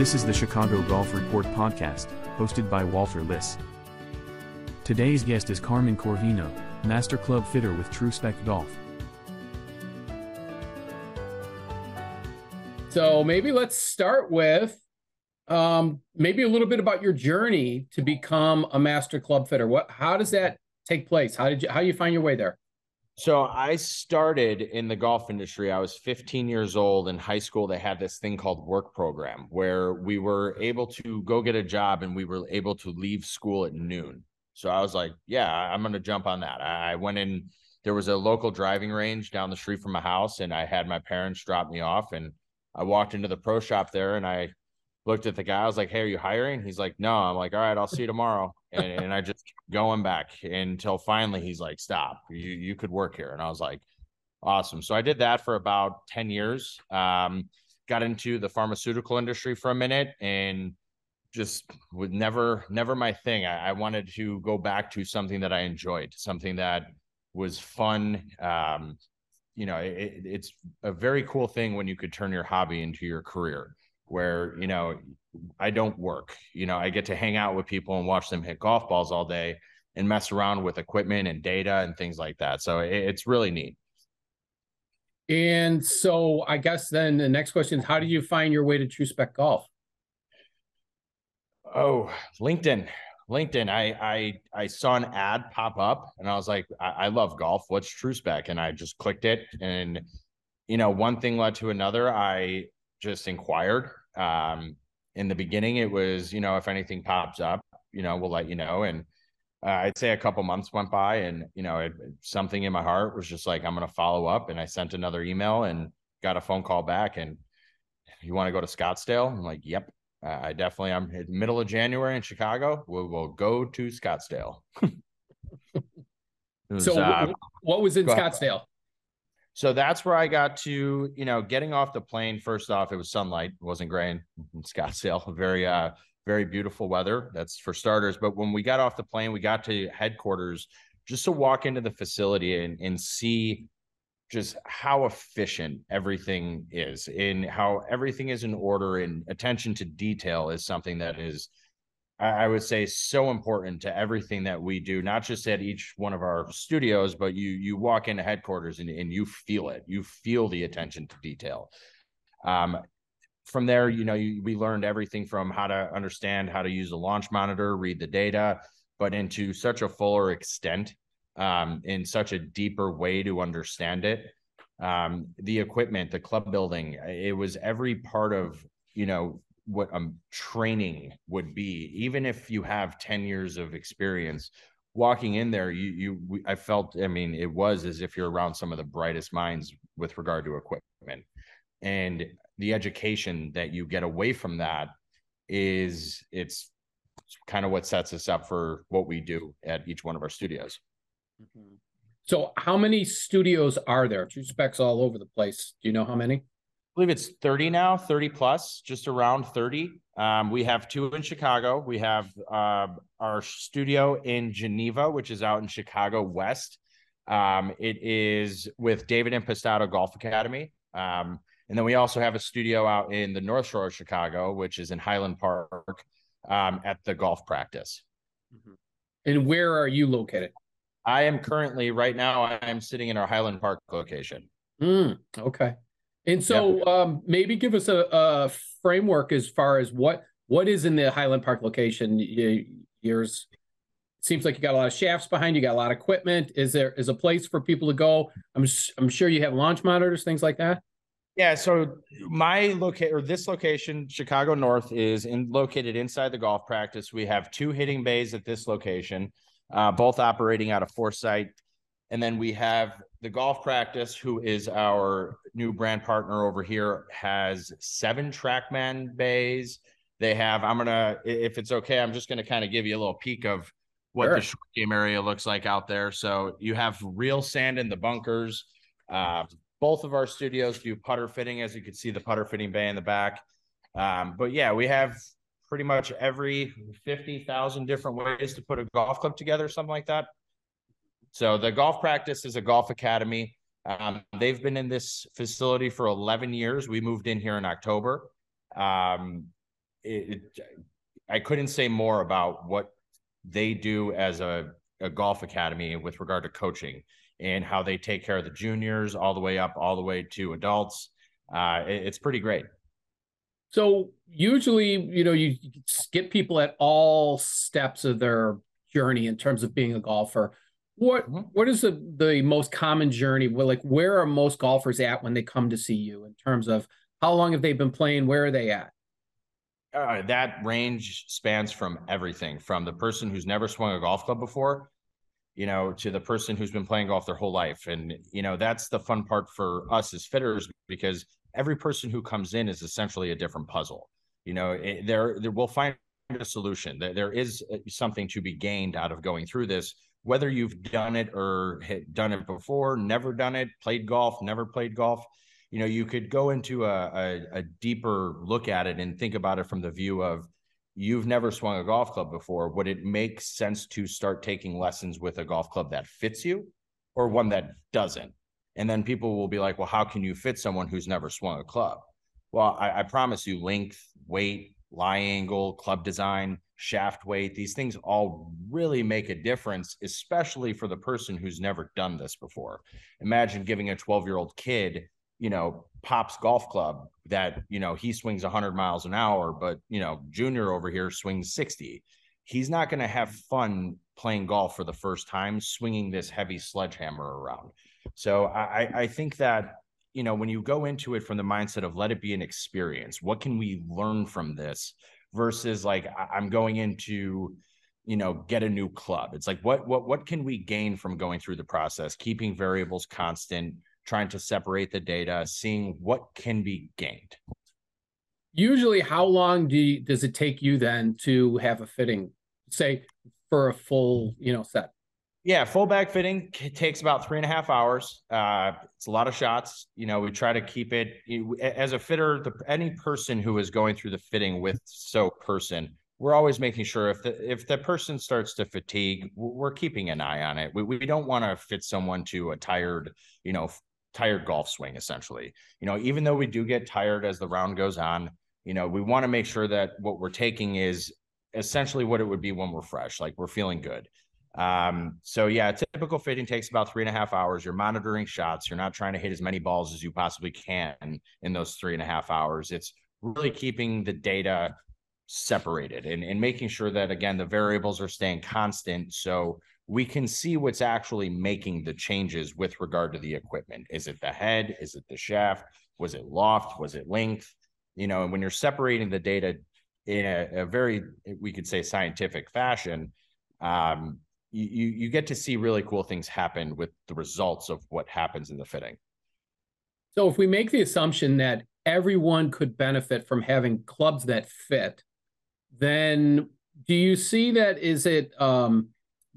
This is the Chicago Golf Report podcast, hosted by Walter Liss. Today's guest is Carmen Corvino, Master Club Fitter with True Spec Golf. So maybe let's start with um, maybe a little bit about your journey to become a master club fitter. What, how does that take place? How did you, how you find your way there? So I started in the golf industry. I was 15 years old in high school. They had this thing called work program where we were able to go get a job and we were able to leave school at noon. So I was like, yeah, I'm going to jump on that. I went in, there was a local driving range down the street from my house and I had my parents drop me off and I walked into the pro shop there and I looked at the guy. I was like, "Hey, are you hiring?" He's like, "No." I'm like, "All right, I'll see you tomorrow." And, and I just keep going back until finally he's like, "Stop! You you could work here." And I was like, "Awesome!" So I did that for about ten years. Um, got into the pharmaceutical industry for a minute and just would never never my thing. I, I wanted to go back to something that I enjoyed, something that was fun. Um, you know, it, it's a very cool thing when you could turn your hobby into your career where you know I don't work. You know, I get to hang out with people and watch them hit golf balls all day and mess around with equipment and data and things like that. So it, it's really neat. And so I guess then the next question is how did you find your way to True Spec Golf? Oh, LinkedIn. LinkedIn. I I I saw an ad pop up and I was like, I, I love golf. What's True Spec? And I just clicked it and you know, one thing led to another. I just inquired um, in the beginning, it was, you know, if anything pops up, you know, we'll let you know. And uh, I'd say a couple months went by and, you know, it, something in my heart was just like, I'm going to follow up. And I sent another email and got a phone call back. And you want to go to Scottsdale? I'm like, yep, uh, I definitely, I'm in middle of January in Chicago. We'll, we'll go to Scottsdale. was, so uh, what was in Scottsdale? So that's where I got to, you know, getting off the plane. First off, it was sunlight, it wasn't gray in Scottsdale. Very, uh, very beautiful weather. That's for starters. But when we got off the plane, we got to headquarters just to walk into the facility and, and see just how efficient everything is and how everything is in order and attention to detail is something that is I would say so important to everything that we do, not just at each one of our studios, but you you walk into headquarters and, and you feel it. You feel the attention to detail. Um, from there, you know, you, we learned everything from how to understand how to use a launch monitor, read the data, but into such a fuller extent, um, in such a deeper way to understand it. Um, the equipment, the club building, it was every part of you know what a training would be even if you have 10 years of experience walking in there you you i felt i mean it was as if you're around some of the brightest minds with regard to equipment. And the education that you get away from that is it's kind of what sets us up for what we do at each one of our studios. Mm-hmm. so how many studios are there? True Spec's all over the place. Do you know how many believe it's 30 now, 30 plus, just around 30. Um, we have two in Chicago. We have uh, our studio in Geneva, which is out in Chicago West. Um, it is with David Impastato Golf Academy. Um, and then we also have a studio out in the North Shore of Chicago, which is in Highland Park um, at the golf practice. Mm-hmm. And where are you located? I am currently, right now, I am sitting in our Highland Park location. Mm, okay. And so yep. um, maybe give us a, a, framework as far as what what is in the Highland Park location. Yours seems like you got a lot of shafts behind you, got a lot of equipment. Is there is a place for people to go? I'm I'm sure you have launch monitors, things like that. Yeah, so my locate or this location, Chicago North, is in located inside the golf practice. We have two hitting bays at this location, uh, both operating out of Foresight. And then we have the golf practice, who is our new brand partner over here, has seven TrackMan bays. They have, I'm going to, if it's okay, I'm just going to kind of give you a little peek of what sure. the short game area looks like out there. So you have real sand in the bunkers. Uh, both of our studios do putter fitting, as you can see the putter fitting bay in the back. Um, but yeah, we have pretty much every 50,000 different ways to put a golf club together, something like that. So the golf practice is a golf academy. Um, they've been in this facility for 11 years. We moved in here in October. Um, it, it, I couldn't say more about what they do as a, a golf academy with regard to coaching and how they take care of the juniors all the way up, all the way to adults. Uh, it, it's pretty great. So usually, you know, you get people at all steps of their journey in terms of being a golfer. What mm-hmm. what is the the most common journey? Well, like where are most golfers at when they come to see you in terms of how long have they been playing? Where are they at? Uh, that range spans from everything from the person who's never swung a golf club before you know, to the person who's been playing golf their whole life. And, you know, that's the fun part for us as fitters because every person who comes in is essentially a different puzzle. You know, it, there, there we'll find a solution. There, there is uh, something to be gained out of going through this, whether you've done it or done it before, never done it, played golf, never played golf. You know, you could go into a, a, a deeper look at it and think about it from the view of, you've never swung a golf club before, would it make sense to start taking lessons with a golf club that fits you or one that doesn't? And then people will be like, well, how can you fit someone who's never swung a club? Well, I, I promise you, length, weight, lie angle, club design, shaft weight, these things all really make a difference, especially for the person who's never done this before. Imagine giving a 12 year old kid you know, Pop's golf club that, you know, he swings 100 miles an hour, but, you know, Junior over here swings 60. He's not going to have fun playing golf for the first time, swinging this heavy sledgehammer around. So I, I think that, you know, when you go into it from the mindset of let it be an experience, what can we learn from this versus like I'm going into, you know get a new club it's like what what what can we gain from going through the process keeping variables constant trying to separate the data, seeing what can be gained. Usually, how long do you, does it take you then to have a fitting, say, for a full, you know, set? Yeah, full bag fitting takes about three and a half hours. Uh, it's a lot of shots. You know, we try to keep it as a fitter. The, any person who is going through the fitting with so person, we're always making sure if the if the person starts to fatigue, we're keeping an eye on it. We we don't want to fit someone to a tired, you know, tired golf swing essentially you know even though we do get tired as the round goes on you know we want to make sure that what we're taking is essentially what it would be when we're fresh like we're feeling good um so yeah typical fitting takes about three and a half hours you're monitoring shots you're not trying to hit as many balls as you possibly can in those three and a half hours it's really keeping the data separated and, and making sure that again the variables are staying constant so we can see what's actually making the changes with regard to the equipment. Is it the head? Is it the shaft? Was it loft? Was it length? You know, and when you're separating the data in a, a very, we could say, scientific fashion, um, you you get to see really cool things happen with the results of what happens in the fitting. So, if we make the assumption that everyone could benefit from having clubs that fit, then do you see that? Is it um,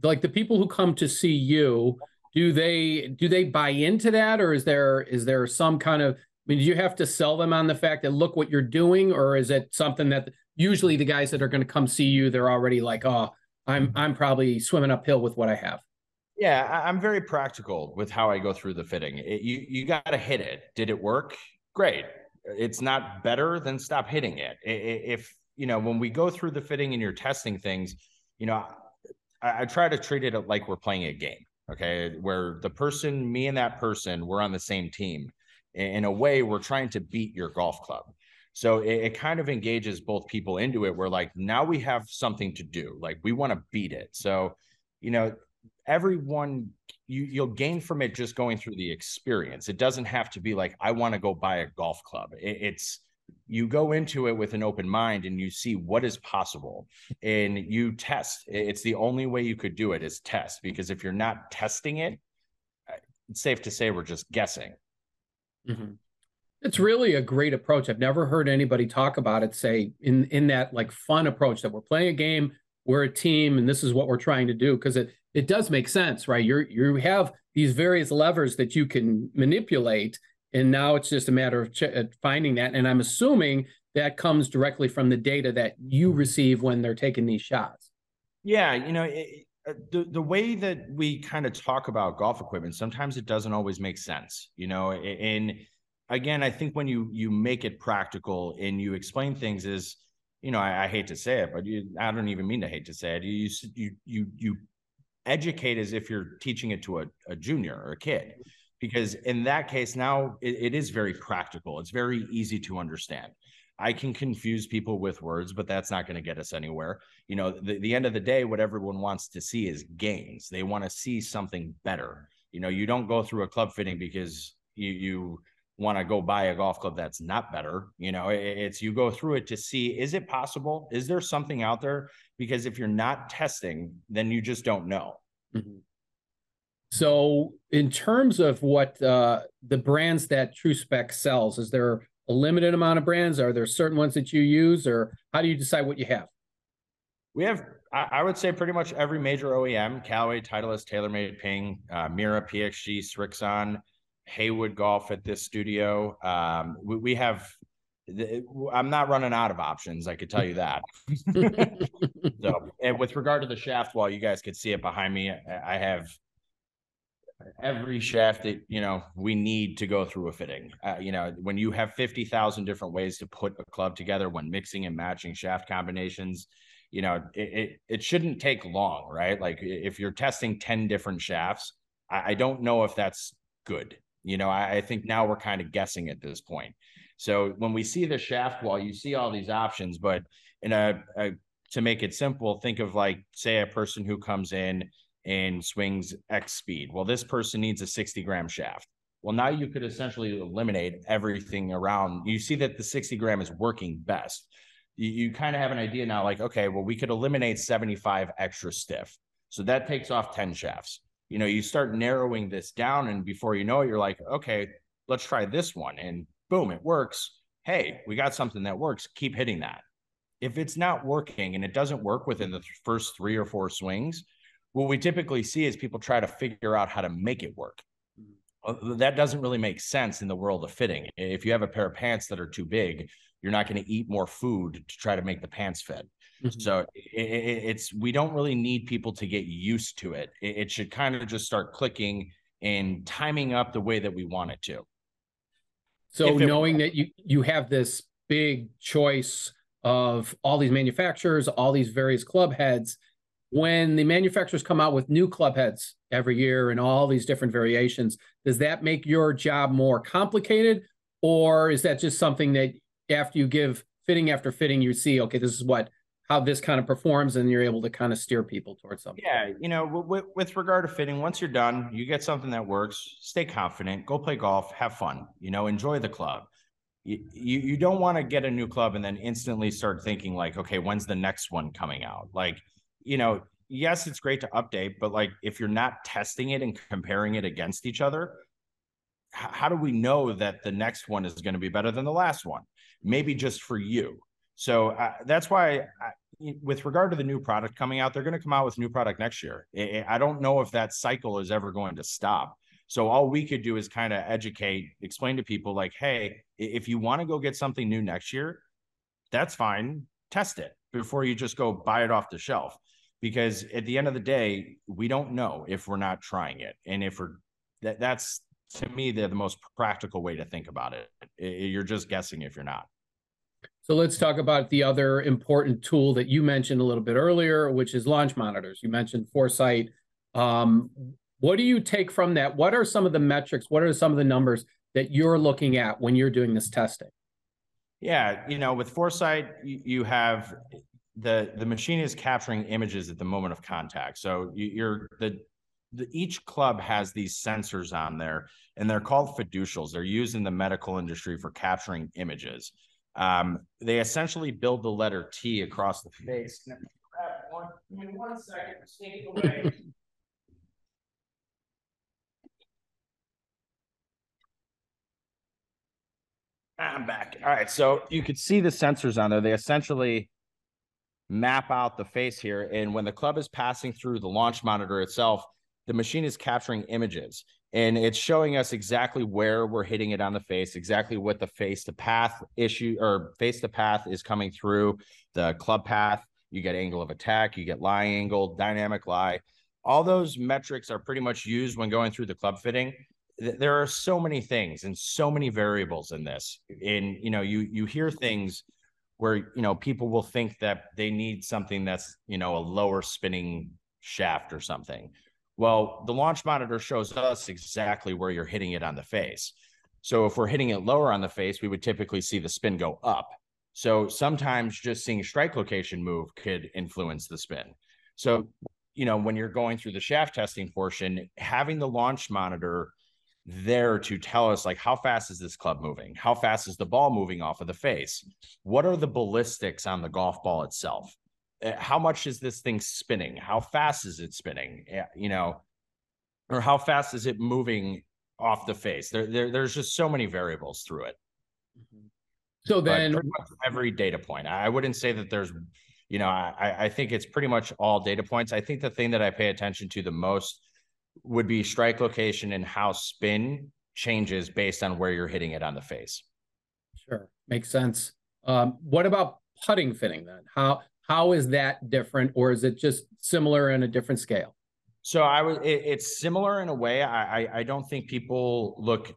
like the people who come to see you do they do they buy into that or is there is there some kind of I mean, do you have to sell them on the fact that look what you're doing, or is it something that usually the guys that are going to come see you, they're already like, oh, I'm I'm probably swimming uphill with what I have. Yeah, I'm very practical with how I go through the fitting. It, you you got to hit it. Did it work? Great. It's not better, than stop hitting it. If you know when we go through the fitting and you're testing things, you know I, I try to treat it like we're playing a game. Okay, where the person, me and that person, we're on the same team. In a way, we're trying to beat your golf club. So it, it, kind of engages both people into it. We're like, now we have something to do. Like we want to beat it. So, you know, everyone you you'll gain from it just going through the experience. It doesn't have to be like I want to go buy a golf club. It, it's you go into it with an open mind and you see what is possible and you test it's the only way you could do it is test because if you're not testing it it's safe to say we're just guessing mm-hmm. It's really a great approach i've never heard anybody talk about it say in in that like fun approach that we're playing a game we're a team and this is what we're trying to do because it it does make sense right you're you have these various levers that you can manipulate and now it's just a matter of ch- finding that. And I'm assuming that comes directly from the data that you receive when they're taking these shots. Yeah, you know, it, uh, the the way that we kind of talk about golf equipment, sometimes it doesn't always make sense. You know, and again, I think when you you make it practical and you explain things is you know, I, I hate to say it, but you, I don't even mean to hate to say it. You you you you educate as if you're teaching it to a, a junior or a kid, because in that case now it, it is very practical. It's very easy to understand. I can confuse people with words, but that's not going to get us anywhere. You know, the, the end of the day, what everyone wants to see is gains. They want to see something better. You know, you don't go through a club fitting because you you want to go buy a golf club that's not better. You know, it's you go through it to see is it possible? Is there something out there? Because if you're not testing, then you just don't know. Mm-hmm. So, in terms of what uh, the brands that True Spec sells, is there a limited amount of brands? Are there certain ones that you use, or how do you decide what you have? We have, I would say, pretty much every major OEM: Callaway, Titleist, TaylorMade, Ping, uh, Miura, PXG, Srixon. Haywood Golf at this studio. Um, we, we have I'm not running out of options. I could tell you that. so, and with regard to the shaft wall, you guys could see it behind me. I have every shaft that you know we need to go through a fitting. Uh, you know, when you have fifty thousand different ways to put a club together, when mixing and matching shaft combinations, you know, it it, it shouldn't take long, right? Like if you're testing ten different shafts, I, I don't know if that's good. You know, I, I think now we're kind of guessing at this point. So when we see the shaft wall, you see all these options, but in a, a to make it simple, think of like say a person who comes in and swings X speed. Well, this person needs a 60 gram shaft. Well, now you could essentially eliminate everything around. You see that the 60 gram is working best. You, you kind of have an idea now, like, okay, well, we could eliminate 75 extra stiff. So that takes off 10 shafts you know, you start narrowing this down, and before you know it, you're like, okay, let's try this one. And boom, it works. Hey, we got something that works. Keep hitting that. If it's not working and it doesn't work within the first three or four swings, what we typically see is people try to figure out how to make it work. Mm-hmm. That doesn't really make sense in the world of fitting. If you have a pair of pants that are too big, you're not going to eat more food to try to make the pants fit. Mm-hmm. So it, it, it's we don't really need people to get used to it. It, it should kind of just start clicking and timing up the way that we want it to. So knowing that you you have this big choice of all these manufacturers, all these various club heads, when the manufacturers come out with new club heads every year and all these different variations, does that make your job more complicated, or is that just something that after you give fitting after fitting, you see, okay, this is what how this kind of performs and you're able to kind of steer people towards something. Yeah, you know, with, with regard to fitting, once you're done, you get something that works, stay confident, go play golf, have fun, you know, enjoy the club. You, you, you don't want to get a new club and then instantly start thinking like, okay, when's the next one coming out? Like, you know, yes, it's great to update, but like if you're not testing it and comparing it against each other, how do we know that the next one is going to be better than the last one? Maybe just for you so uh, that's why, I, with regard to the new product coming out, they're going to come out with new product next year. I don't know if that cycle is ever going to stop. So all we could do is kind of educate, explain to people like, hey, if you want to go get something new next year, that's fine. Test it before you just go buy it off the shelf. Because at the end of the day, we don't know if we're not trying it. And if we're that that's to me the, the most practical way to think about it. You're just guessing if you're not. So let's talk about the other important tool that you mentioned a little bit earlier, which is launch monitors. You mentioned Foresight. Um, what do you take from that? What are some of the metrics? What are some of the numbers that you're looking at when you're doing this testing? Yeah, you know, with Foresight, you have the the machine is capturing images at the moment of contact. So you're the, the each club has these sensors on there, and they're called fiducials. They're used in the medical industry for capturing images. Um, they essentially build the letter T across the face. One, one second, away. I'm back. All right, so you can see the sensors on there. They essentially map out the face here, and when the club is passing through the launch monitor itself, the machine is capturing images and it's showing us exactly where we're hitting it on the face, exactly what the face to path issue or face to path is coming through the club path. You get angle of attack, you get lie angle, dynamic lie. All those metrics are pretty much used when going through the club fitting. There are so many things and so many variables in this. And you know, you you hear things where you know people will think that they need something that's you know a lower spinning shaft or something. Well, the launch monitor shows us exactly where you're hitting it on the face. So if we're hitting it lower on the face, we would typically see the spin go up. So sometimes just seeing strike location move could influence the spin. So, you know, when you're going through the shaft testing portion, having the launch monitor there to tell us like how fast is this club moving? How fast is the ball moving off of the face? What are the ballistics on the golf ball itself? Uh, how much is this thing spinning? How fast is it spinning? You know, or how fast is it moving off the face? There, there there's just so many variables through it. Mm-hmm. So then every data point. I wouldn't say that there's, you know, I, I think it's pretty much all data points. I think the thing that I pay attention to the most would be strike location and how spin changes based on where you're hitting it on the face. Sure, makes sense. Um, what about putting fitting then? How how is that different, or is it just similar in a different scale? So I would. It, it's similar in a way. I, I I don't think people look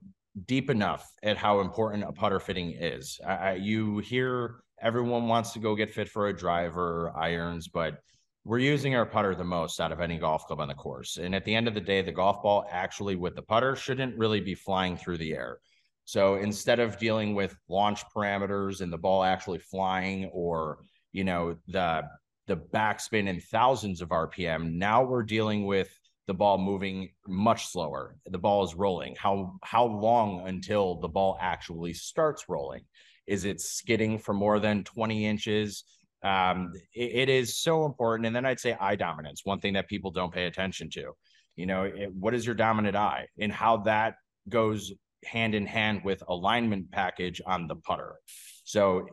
deep enough at how important a putter fitting is. I, I, you hear everyone wants to go get fit for a driver, irons, but we're using our putter the most out of any golf club on the course. And at the end of the day, the golf ball actually with the putter shouldn't really be flying through the air. So instead of dealing with launch parameters and the ball actually flying or, you know, the the backspin in thousands of RPM, now we're dealing with the ball moving much slower. The ball is rolling. How how long until the ball actually starts rolling? Is it skidding for more than 20 inches? Um, it, it is so important. And then I'd say eye dominance, one thing that people don't pay attention to. You know, it, what is your dominant eye and how that goes hand in hand with alignment package on the putter. So,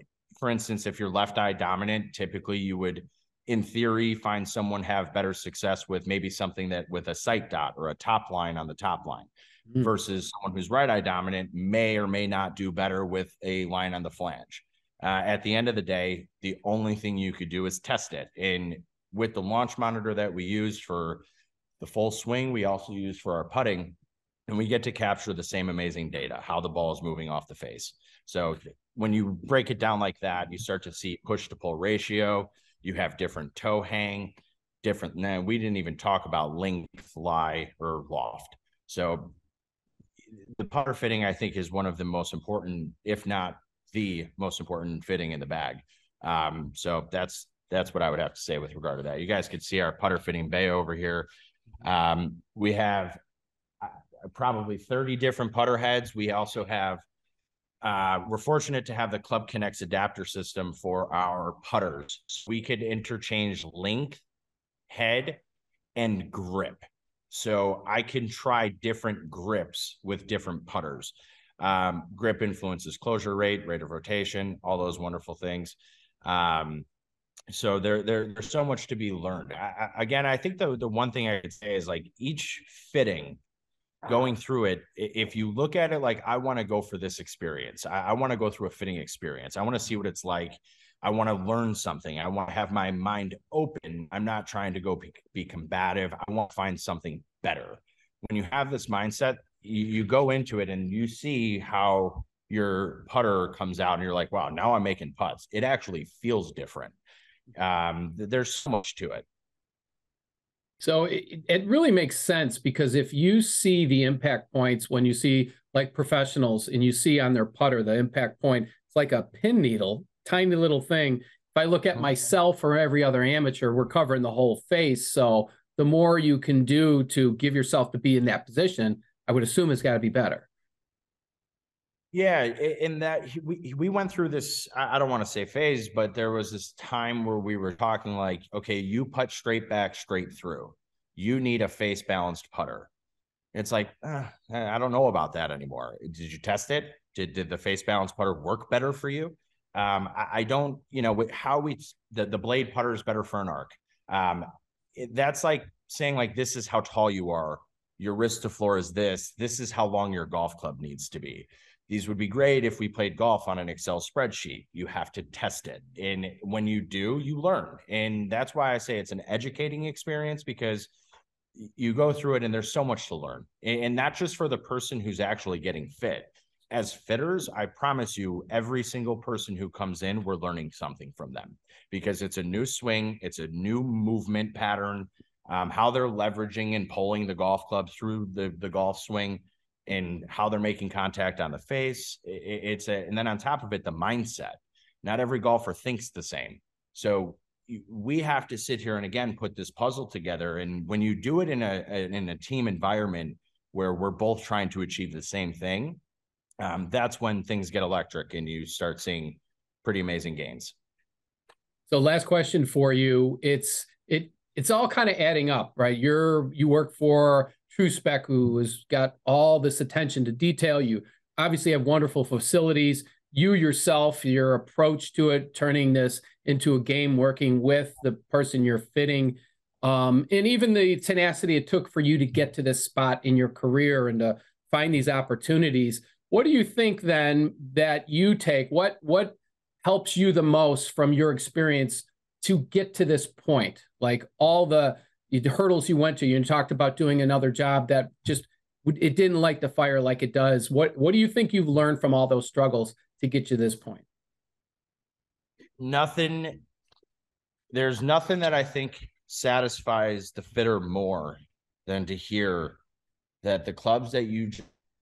for instance, if you're left eye dominant, typically you would, in theory, find someone have better success with maybe something that with a sight dot or a top line on the top line. Mm. Versus someone who's right eye dominant may or may not do better with a line on the flange. Uh, at the end of the day, the only thing you could do is test it. And with the launch monitor that we use for the full swing, we also use for our putting, and we get to capture the same amazing data, how the ball is moving off the face. So when you break it down like that, you start to see push to pull ratio. You have different toe hang, different. Now we didn't even talk about length, lie, or loft. So the putter fitting, I think, is one of the most important, if not the most important fitting in the bag. Um, so that's that's what I would have to say with regard to that. You guys could see our putter fitting bay over here. Um, we have uh, probably 30 different putter heads. We also have uh, we're fortunate to have the Club Conex adapter system for our putters. So we could interchange length, head, and grip. So I can try different grips with different putters. Um, grip influences closure rate, rate of rotation, all those wonderful things. Um, so there, there, there's so much to be learned. I, again, I think the the one thing I could say is like each fitting, going through it. If you look at it like I want to go for this experience, I, I want to go through a fitting experience. I want to see what it's like. I want to learn something. I want to have my mind open. I'm not trying to go be, be combative. I want to find something better. When you have this mindset, you, you go into it and you see how your putter comes out and you're like, wow, now I'm making putts. It actually feels different. Um, there's so much to it. So it, it really makes sense because if you see the impact points when you see like professionals and you see on their putter the impact point, it's like a pin needle, tiny little thing. If I look at mm-hmm. myself or every other amateur, we're covering the whole face. So the more you can do to give yourself to be in that position, I would assume it's got to be better. Yeah, in that we we went through this. I don't want to say phase, but there was this time where we were talking like, okay, you putt straight back, straight through. You need a face balanced putter. It's like uh, I don't know about that anymore. Did you test it? Did did the face balanced putter work better for you? Um, I, I, don't, you know, how we the the blade putter is better for an arc. Um, it, that's like saying like this is how tall you are your wrist to floor is this. This is how long your golf club needs to be. These would be great if we played golf on an Excel spreadsheet. You have to test it. And when you do, you learn. And that's why I say it's an educating experience because you go through it and there's so much to learn. And not just for the person who's actually getting fit. as fitters, I promise you, every single person who comes in, we're learning something from them because it's a new swing, it's a new movement pattern, um, how they're leveraging and pulling the golf club through the the golf swing, and how they're making contact on the face. It, it's a, and then on top of it, the mindset. Not every golfer thinks the same, so we have to sit here and again put this puzzle together. And when you do it in a in a team environment where we're both trying to achieve the same thing, um, that's when things get electric and you start seeing pretty amazing gains. So last question for you. It's it it's all kind of adding up, right? You're you work for True Spec, who has got all this attention to detail. You obviously have wonderful facilities. You yourself, your approach to it, turning this into a game, working with the person you're fitting, um, and even the tenacity it took for you to get to this spot in your career and to find these opportunities. What do you think then that you take? What what helps you the most from your experience to get to this point? Like all the, the hurdles you went to. You talked about doing another job that just it didn't light the fire like it does. What what do you think you've learned from all those struggles to get you to this point? Nothing. There's nothing that I think satisfies the fitter more than to hear that the clubs that you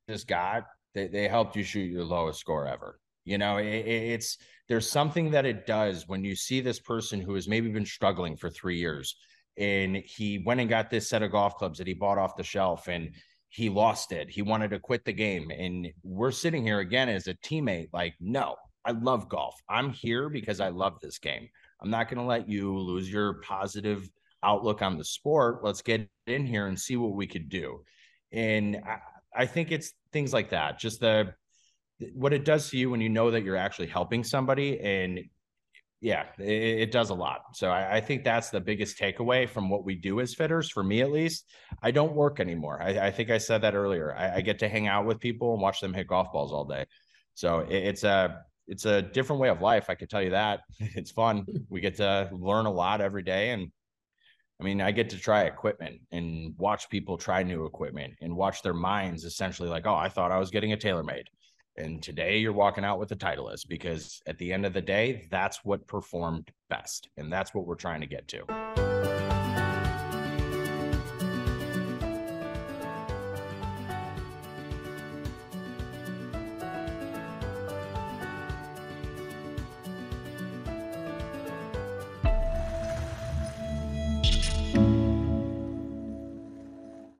just got they, they helped you shoot your lowest score ever. You know, it, it's there's something that it does when you see this person who has maybe been struggling for three years and he went and got this set of golf clubs that he bought off the shelf and he lost it. He wanted to quit the game. And we're sitting here again as a teammate, like, no, I love golf. I'm here because I love this game. I'm not going to let you lose your positive outlook on the sport. Let's get in here and see what we could do. And I, I think it's things like that. Just the what it does to you when you know that you're actually helping somebody and yeah it, it does a lot. So I, I, think that's the biggest takeaway from what we do as fitters for me at least. I don't work anymore. I, I think i said that earlier. I, I, get to hang out with people and watch them hit golf balls all day. So it, it's a it's a different way of life i can tell you that. It's fun. We get to learn a lot every day and I mean, I get to try equipment and watch people try new equipment and watch their minds essentially like, oh, I thought I was getting a TaylorMade. And today you're walking out with a Titleist because at the end of the day, that's what performed best. And that's what we're trying to get to.